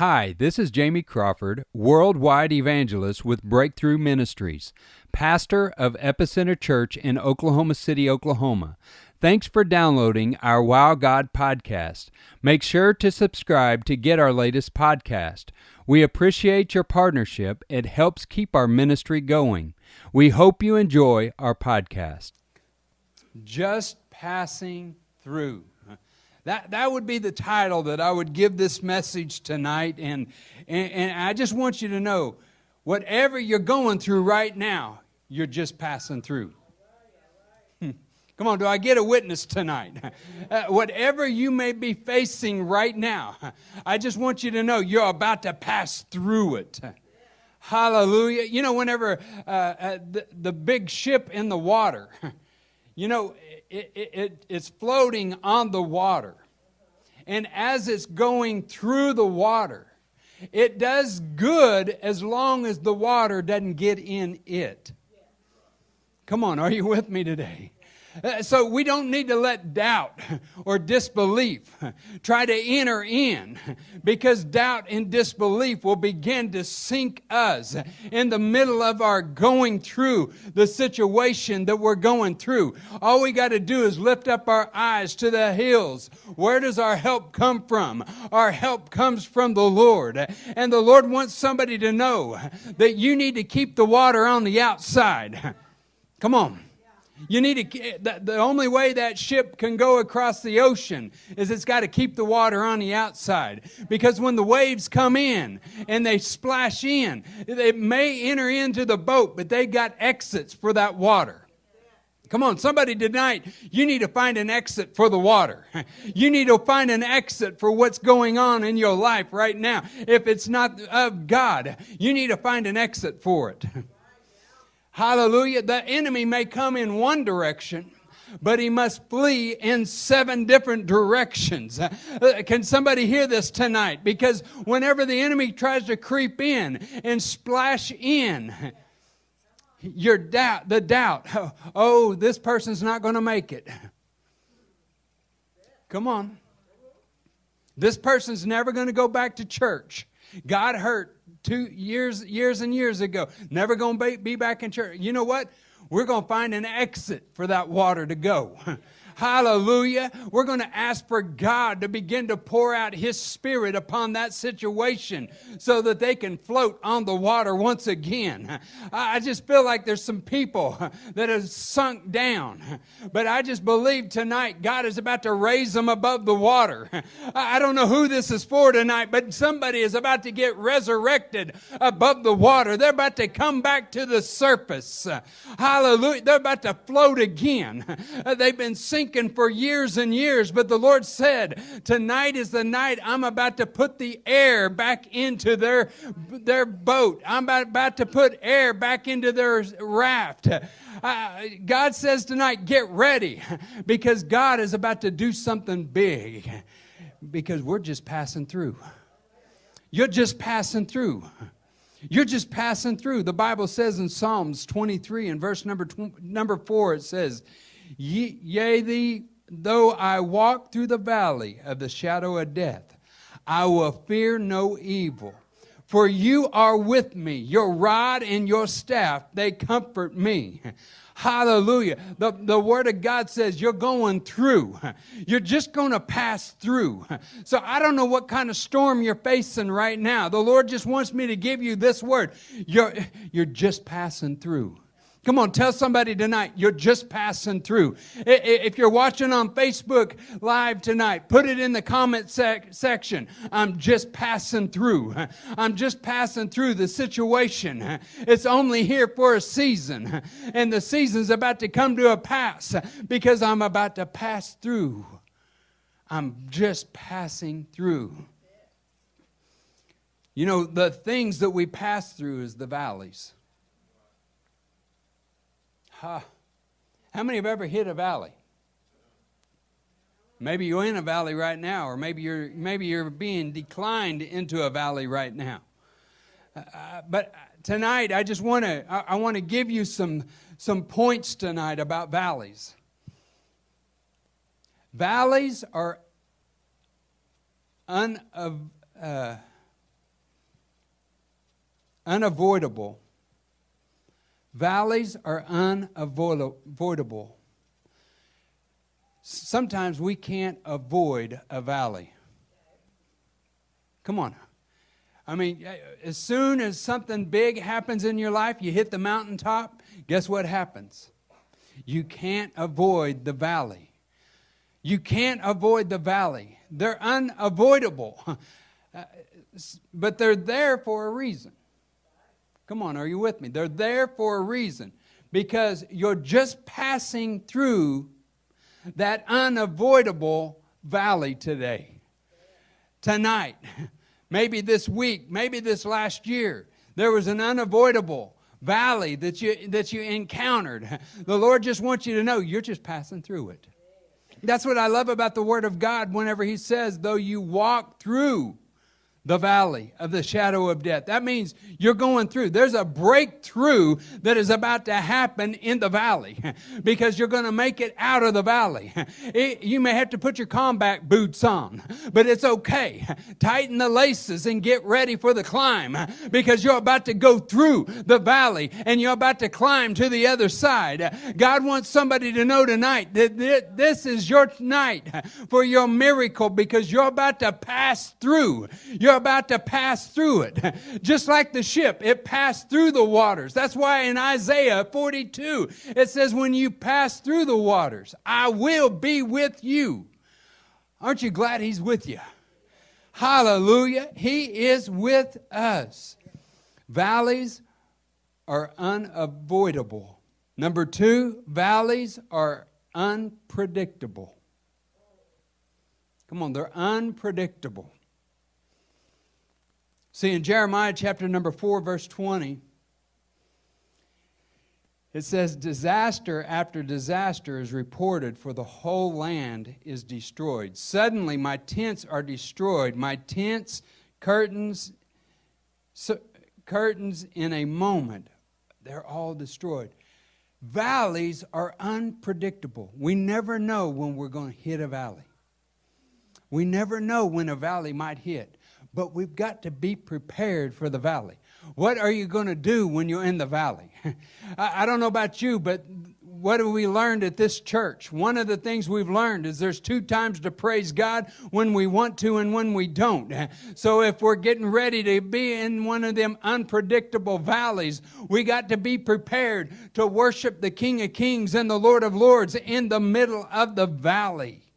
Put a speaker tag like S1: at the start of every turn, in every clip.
S1: Hi, this is Jamie Crawford, worldwide evangelist with Breakthrough Ministries, pastor of Epicenter Church in Oklahoma City, Oklahoma. Thanks for downloading our Wow God podcast. Make sure to subscribe to get our latest podcast. We appreciate your partnership, it helps keep our ministry going. We hope you enjoy our podcast. Just passing through. That, that would be the title that I would give this message tonight. And, and, and I just want you to know whatever you're going through right now, you're just passing through. Hmm. Come on, do I get a witness tonight? Uh, whatever you may be facing right now, I just want you to know you're about to pass through it. Hallelujah. You know, whenever uh, uh, the, the big ship in the water, you know, it, it, it's floating on the water. And as it's going through the water, it does good as long as the water doesn't get in it. Come on, are you with me today? Uh, so we don't need to let doubt or disbelief try to enter in because doubt and disbelief will begin to sink us in the middle of our going through the situation that we're going through. All we got to do is lift up our eyes to the hills. Where does our help come from? Our help comes from the Lord. And the Lord wants somebody to know that you need to keep the water on the outside. Come on. You need to, the only way that ship can go across the ocean is it's got to keep the water on the outside. Because when the waves come in and they splash in, they may enter into the boat, but they got exits for that water. Come on, somebody tonight, you need to find an exit for the water. You need to find an exit for what's going on in your life right now. If it's not of God, you need to find an exit for it. Hallelujah. The enemy may come in one direction, but he must flee in seven different directions. Uh, can somebody hear this tonight? Because whenever the enemy tries to creep in and splash in, your doubt, the doubt, oh, this person's not going to make it. Come on. This person's never going to go back to church. God hurt two years, years and years ago. Never going to be back in church. You know what? We're going to find an exit for that water to go. Hallelujah. We're going to ask for God to begin to pour out His Spirit upon that situation so that they can float on the water once again. I just feel like there's some people that have sunk down, but I just believe tonight God is about to raise them above the water. I don't know who this is for tonight, but somebody is about to get resurrected above the water. They're about to come back to the surface. Hallelujah. They're about to float again. They've been sinking thinking for years and years, but the Lord said, Tonight is the night I'm about to put the air back into their, their boat. I'm about, to put air back into their raft. Uh, God says tonight, Get ready because God is about to do something big because we're just passing through. You're just passing through. You're just passing through. The Bible says in Psalms 23 and verse number, tw- number 4, it says, Yea, thee, though I walk through the valley of the shadow of death, I will fear no evil. For you are with me, your rod and your staff, they comfort me. Hallelujah. The, the Word of God says you're going through. You're just going to pass through. So I don't know what kind of storm you're facing right now. The Lord just wants me to give you this word. You're, you're just passing through. Come on, tell somebody tonight you're just passing through. If you're watching on Facebook Live tonight, put it in the comment sec- section. I'm just passing through. I'm just passing through the situation. It's only here for a season, and the season's about to come to a pass because I'm about to pass through. I'm just passing through. You know, the things that we pass through is the valleys. How many have ever hit a valley? Maybe you're in a valley right now, or maybe you're maybe you're being declined into a valley right now. Uh, uh but tonight, I just want to I, I want to give you some some points tonight about valleys. Valleys are un, uh, unavoidable. Valleys are unavoidable. Sometimes we can't avoid a valley. Come on. I mean, as soon as something big happens in your life, you hit the mountaintop, guess what happens? You can't avoid the valley. You can't avoid the valley. They're unavoidable, uh, but they're there for a reason. Come on, are you with me? They're there for a reason because you're just passing through that unavoidable valley today, tonight, maybe this week, maybe this last year. There was an unavoidable valley that you, that you encountered. The Lord just wants you to know you're just passing through it. That's what I love about the Word of God whenever He says, though you walk through the valley of the shadow of death. That means you're going through. There's a breakthrough that is about to happen in the valley because you're going to make it out of the valley. It, you may have to put your combat boots on, but it's okay. Tighten the laces and get ready for the climb because you're about to go through the valley and you're about to climb to the other side. God wants somebody to know tonight that this is your night for your miracle because you're about to pass through. You're about to pass through it. Just like the ship, it passed through the waters. That's why in Isaiah 42, it says, When you pass through the waters, I will be with you. Aren't you glad He's with you? Hallelujah. He is with us. Valleys are unavoidable. Number two, valleys are unpredictable. Come on, they're unpredictable. See, in Jeremiah chapter number 4, verse 20, it says, Disaster after disaster is reported, for the whole land is destroyed. Suddenly, my tents are destroyed. My tents, curtains, so, curtains in a moment, they're all destroyed. Valleys are unpredictable. We never know when we're going to hit a valley. We never know when a valley might hit but we've got to be prepared for the valley. What are you going to do when you're in the valley? I, don't know about you, but what have we learned at this church? One of the things we've learned is there's two times to praise God when we want to and when we don't. So if we're getting ready to be in one of them unpredictable valleys, we got to be prepared to worship the King of Kings and the Lord of Lords in the middle of the valley.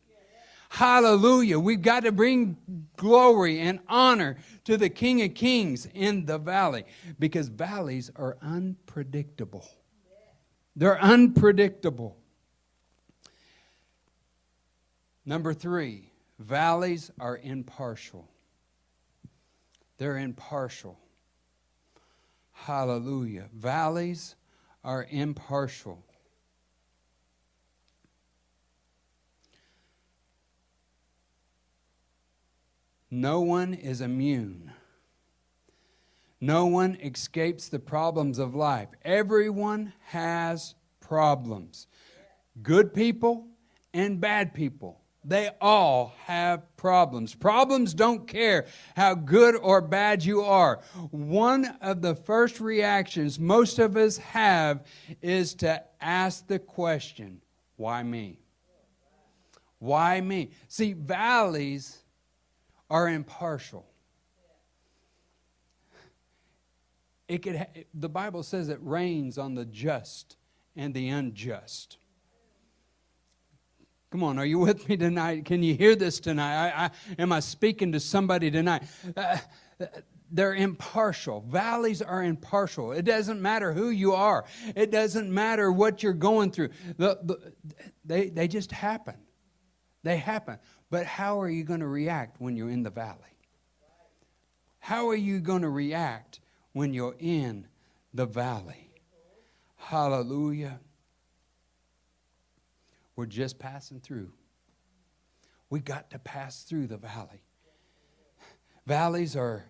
S1: Hallelujah. We've got to bring glory and honor to the King of Kings in the valley because valleys are unpredictable. They're unpredictable. Number three, valleys are impartial. They're impartial. Hallelujah. Valleys are impartial. No one is immune. No one escapes the problems of life. Everyone has problems. Good people and bad people. They all have problems. Problems don't care how good or bad you are. One of the first reactions most of us have is to ask the question, why me? Why me? See, valleys are impartial. It could ha- the Bible says it rains on the just and the unjust. Come on, are you with me tonight? Can you hear this tonight? I, I, am I speaking to somebody tonight? Uh, they're impartial. Valleys are impartial. It doesn't matter who you are. It doesn't matter what you're going through. The, the, they, they just happen. They happen. But how are you going to react when you're in the valley? How are you going to react when you're in the valley? Hallelujah. We're just passing through. We got to pass through the valley. Valleys are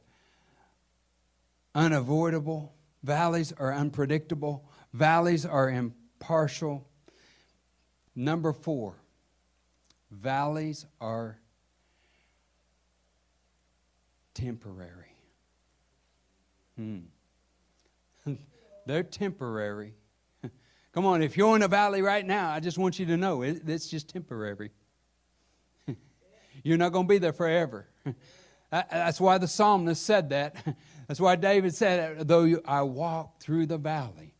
S1: unavoidable, valleys are unpredictable, valleys are impartial. Number four, Valleys are temporary. Hmm. They're temporary. Come on, if you're in a valley right now, I just want you to know it, it's just temporary. you're not going to be there forever. That's why the psalmist said that. That's why David said, though I walk through the valley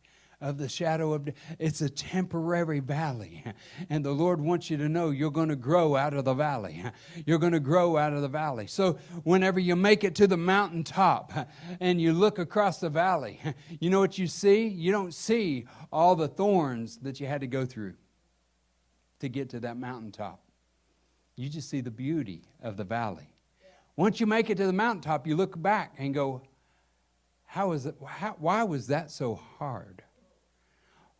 S1: of the shadow of death. It's a temporary valley. And the Lord wants you to know you're going to grow out of the valley. You're going to grow out of the valley. So whenever you make it to the mountaintop and you look across the valley, you know what you see? You don't see all the thorns that you had to go through to get to that mountaintop. You just see the beauty of the valley. Once you make it to the mountaintop, you look back and go, how is it, how, why was that so hard?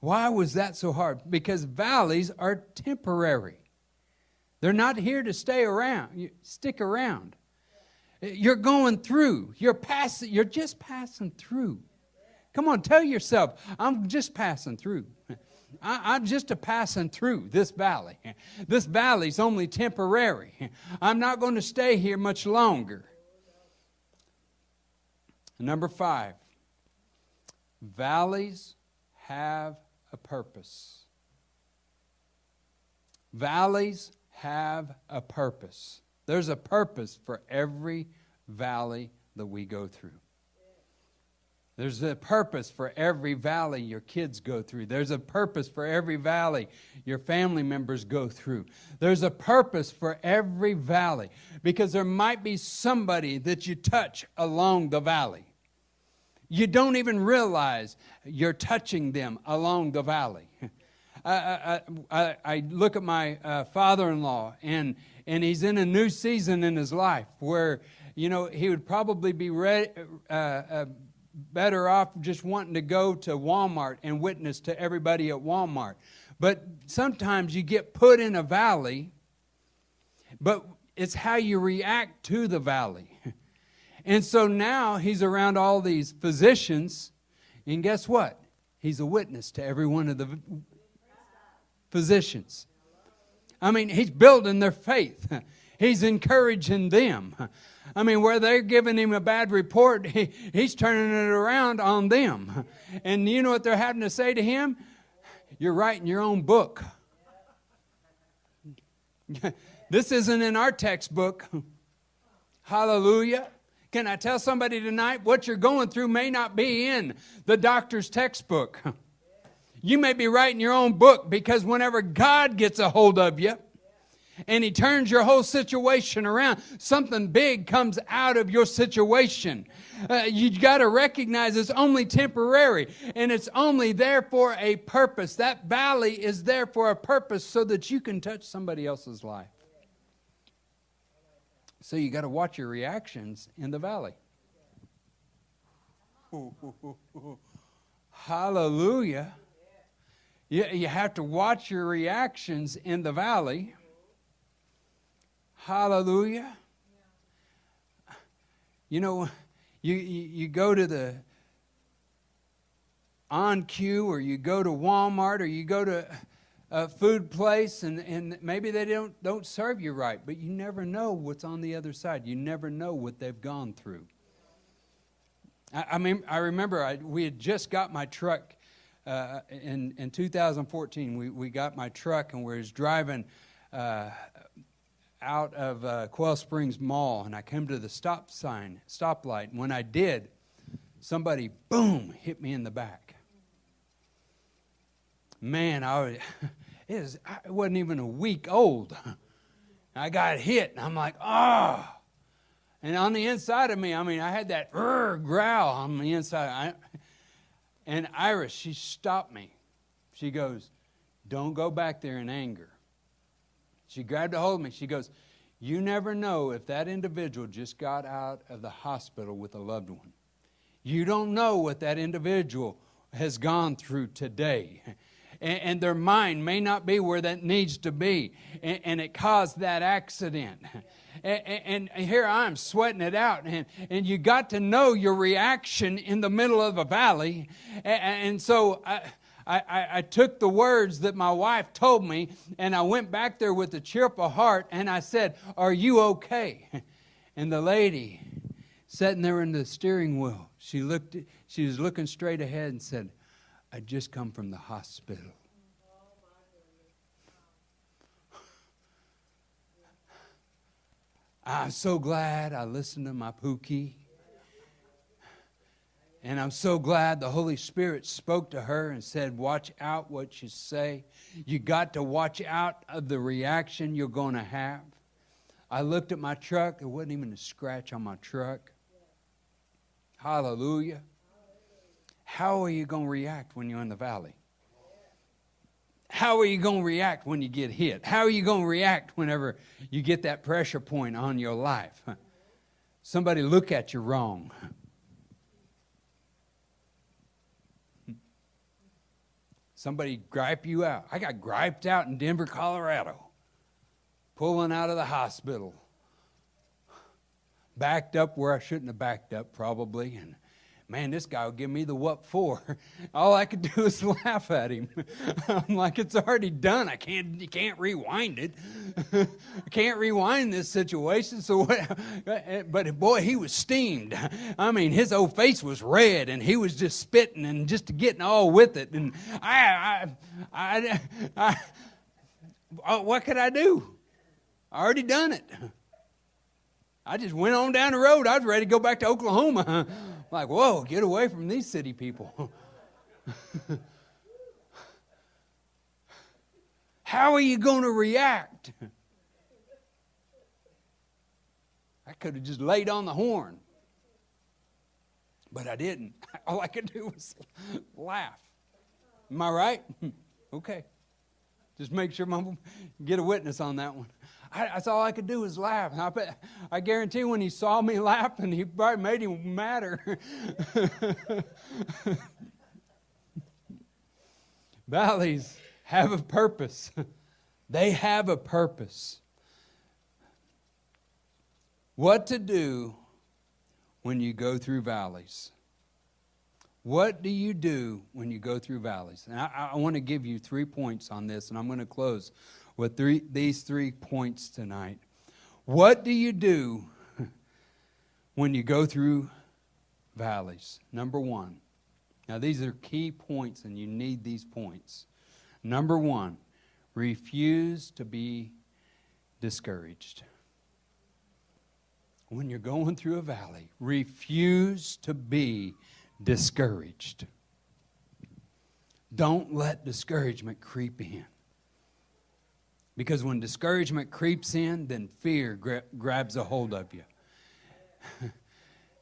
S1: Why was that so hard? Because valleys are temporary. They're not here to stay around, you stick around. You're going through. You're passing, you're just passing through. Come on, tell yourself, I'm just passing through. I, am just a passing through this valley. This valley's only temporary. I'm not going to stay here much longer. Number five, valleys have a purpose. Valleys have a purpose. There's a purpose for every valley that we go through. There's a purpose for every valley your kids go through. There's a purpose for every valley your family members go through. There's a purpose for every valley because there might be somebody that you touch along the valley. You don't even realize you're touching them along the valley. I, I, I, look at my uh, father in law, and, and he's in a new season in his life where, you know, he would probably be ready, uh, uh, better off just wanting to go to Walmart and witness to everybody at Walmart. But sometimes you get put in a valley, but it's how you react to the valley. And so now he's around all these physicians, and guess what? He's a witness to every one of the physicians. I mean, he's building their faith. He's encouraging them. I mean, where they're giving him a bad report, he, he's turning it around on them. And you know what they're having to say to him? You're writing your own book. this isn't in our textbook. Hallelujah. Can I tell somebody tonight what you're going through may not be in the doctor's textbook? You may be writing your own book because whenever God gets a hold of you, and he turns your whole situation around. Something big comes out of your situation. Uh, you got to recognize it's only temporary and it's only there for a purpose. That valley is there for a purpose so that you can touch somebody else's life. So you got to watch your reactions in the valley. Hallelujah. You, you have to watch your reactions in the valley. Hallelujah. You know, you, you, you go to the OnCue or you go to Walmart or you go to a food place and, and maybe they don't, don't serve you right, but you never know what's on the other side. You never know what they've gone through. I, I mean, I remember I, we had just got my truck uh, in, in 2014. We, we got my truck and we was driving uh, out of uh, Quail Springs Mall and I came to the stop sign, stoplight. And when I did, somebody, boom, hit me in the back. Man, I It, was, it wasn't even a week old. I got hit, and I'm like, oh. And on the inside of me, I mean, I had that growl on the inside. I, and Iris, she stopped me. She goes, Don't go back there in anger. She grabbed a hold of me. She goes, You never know if that individual just got out of the hospital with a loved one. You don't know what that individual has gone through today and, and their mind may not be where that needs to be, and, and it caused that accident. And, and, here I'm sweating it out, and, and you got to know your reaction in the middle of a valley. And, and so I, I, I, took the words that my wife told me, and I went back there with a cheerful heart, and I said, Are you okay? And the lady sitting there in the steering wheel. She looked. She was looking straight ahead and said, "I just come from the hospital." I'm so glad I listened to my Pookie. And I'm so glad the Holy Spirit spoke to her and said, Watch out what you say. You got to watch out of the reaction you're going to have. I looked at my truck, there wasn't even a scratch on my truck. Hallelujah. How are you going to react when you're in the valley? How are you going to react when you get hit? How are you going to react whenever you get that pressure point on your life? Somebody look at you wrong. Somebody gripe you out. I got griped out in Denver, Colorado, pulling out of the hospital. Backed up where I shouldn't have backed up, probably, and man, this guy will give me the what for. All I could do is laugh at him. I'm like, it's already done. I can't, you can't rewind it. I can't rewind this situation. So, what, eh, eh, but boy, he was steamed. I mean, his old face was red, and he was just spitting and just getting all with it. And I, I, I, I, I what could I do? I already done it. I just went on down the road. I was ready to go back to Oklahoma like, whoa, get away from these city people. How are you going to react? I could have just laid on the horn, but I didn't. All I could do was laugh. Am I right? okay. Just make sure mom get a witness on that one. I, that's all I could do was laugh. I, bet, I guarantee when he saw me laughing, he probably made him madder. Valleys have a purpose. They have a purpose. What to do when you go through valleys. What do you do when you go through valleys? And I, I want to give you three points on this, and I'm going to close with three, these three points tonight. What do you do when you go through valleys? Number one. Now, these are key points, and you need these points. Number one, refuse to be discouraged. When you're going through a valley, refuse to be discouraged. Don't let discouragement creep in. Because when discouragement creeps in, then fear gra- grabs a hold of you.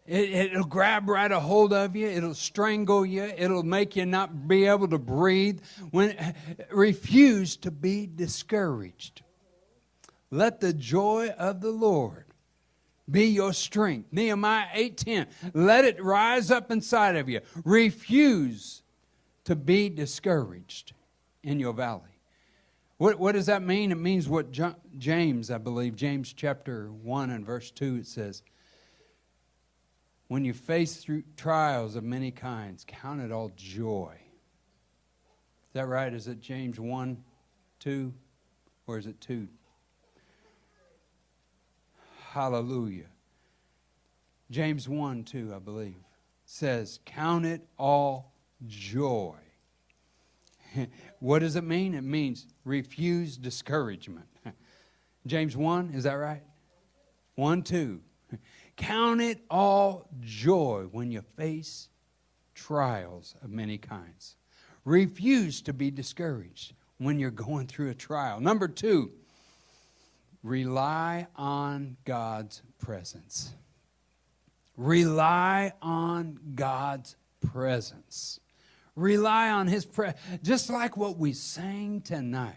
S1: it, will grab right a hold of you. It'll strangle you. It'll make you not be able to breathe. When refuse to be discouraged. Let the joy of the Lord be your strength. Nehemiah 8:10. Let it rise up inside of you. Refuse to be discouraged in your valley. What, what does that mean? It means what James, I believe, James chapter 1 and verse 2, it says, When you face through trials of many kinds, count it all joy. Is that right? Is it James 1, 2, or is it 2? Hallelujah. James 1, 2, I believe, says, Count it all joy what does it mean? It means refuse discouragement. James 1, is that right? 1, 2. Count it all joy when you face trials of many kinds. Refuse to be discouraged when you're going through a trial. Number two, rely on God's presence. Rely on God's presence. Rely on His prayer, just like what we sang tonight.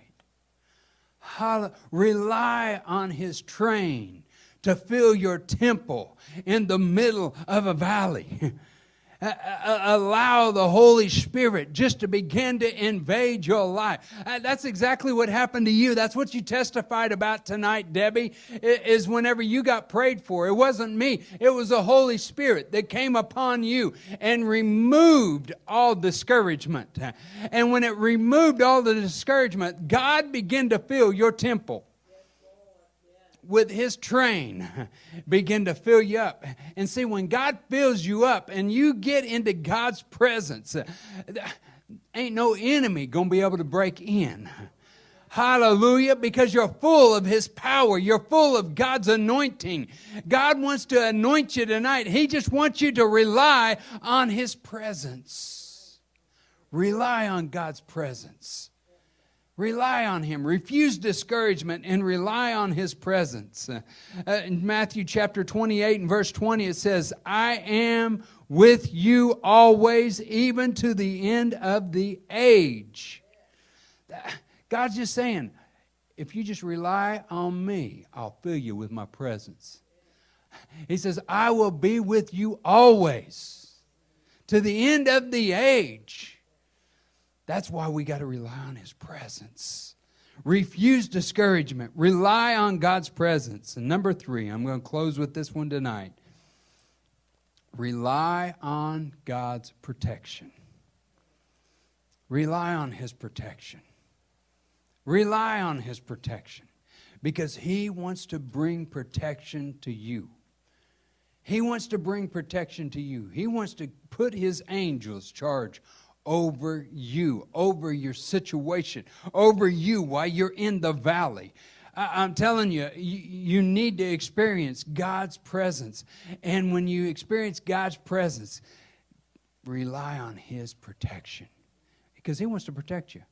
S1: Rely on His train to fill your temple in the middle of a valley. allow the Holy Spirit just to begin to invade your life. Uh, that's exactly what happened to you. That's what you testified about tonight, Debbie, is whenever you got prayed for. It wasn't me, it was the Holy Spirit that came upon you and removed all discouragement. And when it removed all the discouragement, God began to fill your temple with his train begin to fill you up. And see, when God fills you up and you get into God's presence, uh, ain't no enemy going to be able to break in. Hallelujah, because you're full of His power. You're full of God's anointing. God wants to anoint you tonight. He just wants you to rely on His presence. Rely on God's presence. Rely on Him. Refuse discouragement and rely on His presence. Uh, in Matthew chapter 28 and verse 20, it says, I am with you always, even to the end of the age. God's just saying, if you just rely on me, I'll fill you with my presence. He says, I will be with you always to the end of the age. That's why we got to rely on his presence. Refuse discouragement. Rely on God's presence. And number three, I'm going to close with this one tonight. Rely on God's protection. Rely on his protection. Rely on His protection because He wants to bring protection to you. He wants to bring protection to you. He wants to put His angels charge over you, over your situation, over you while you're in the valley. I'm telling you, you need to experience God's presence. And when you experience God's presence, rely on His protection because He wants to protect you.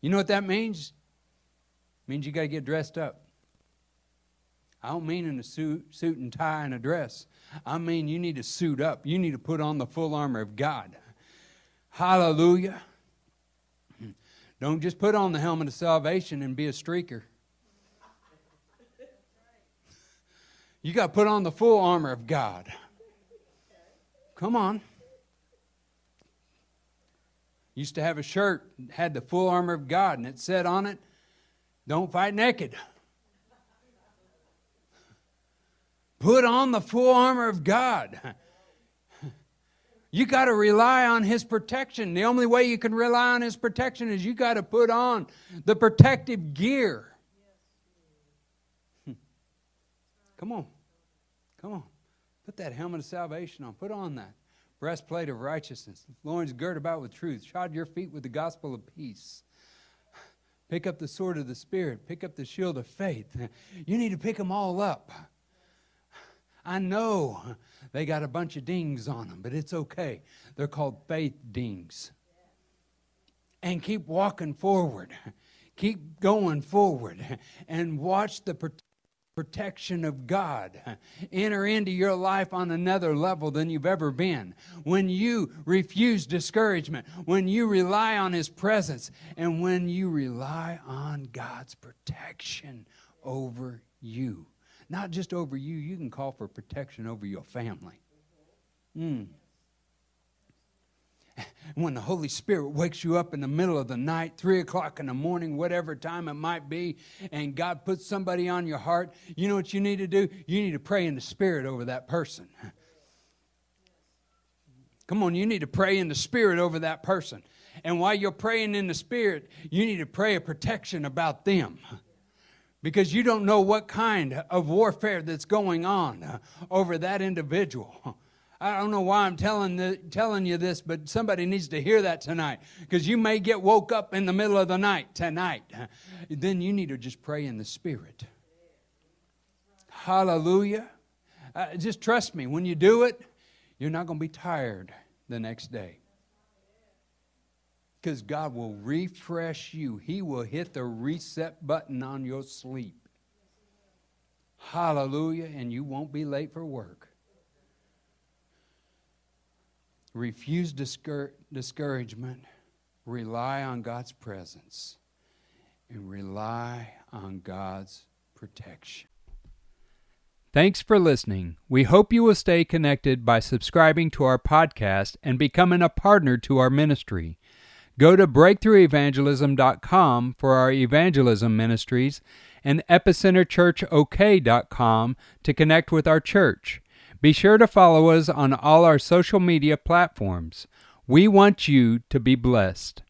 S1: You know what that means? It means you got to get dressed up. I don't mean in a suit, suit and tie and a dress. I mean you need to suit up. You need to put on the full armor of God. Hallelujah. Don't just put on the helmet of salvation and be a streaker. You got to put on the full armor of God. Come on. Used to have a shirt had the full armor of God, and it said on it, "Don't fight naked." Put on the full armor of God. You got to rely on His protection. The only way you can rely on His protection is you got to put on the protective gear. Hmm. Come on. Come on. Put that helmet of salvation on. Put on that breastplate of righteousness, loins girt about with truth, shod your feet with the gospel of peace. Pick up the sword of the Spirit, pick up the shield of faith. You need to pick them all up. I know they got a bunch of dings on them, but it's okay. They're called faith dings. And keep walking forward. Keep going forward and watch the protection of God enter into your life on another level than you've ever been. When you refuse discouragement, when you rely on His presence, and when you rely on God's protection over you. Not just over you, you can call for protection over your family. Mm. when the Holy Spirit wakes you up in the middle of the night, three o'clock in the morning, whatever time it might be, and God puts somebody on your heart, you know what you need to do? You need to pray in the Spirit over that person. Come on, you need to pray in the Spirit over that person. And while you're praying in the Spirit, you need to pray a protection about them because you don't know what kind of warfare that's going on over that individual. I don't know why I'm telling, the, telling you this, but somebody needs to hear that tonight because you may get woke up in the middle of the night tonight. Then you need to just pray in the Spirit. Hallelujah. Uh, just trust me, when you do it, you're not going to be tired the next day. Because God will refresh you, He will hit the reset button on your sleep. Hallelujah. And you won't be late for work. Refuse discour- discouragement. Rely on God's presence. And rely on God's protection.
S2: Thanks for listening. We hope you will stay connected by subscribing to our podcast and becoming a partner to our ministry. Go to breakthroughevangelism.com for our evangelism ministries and epicenterchurchok.com to connect with our church. Be sure to follow us on all our social media platforms. We want you to be blessed.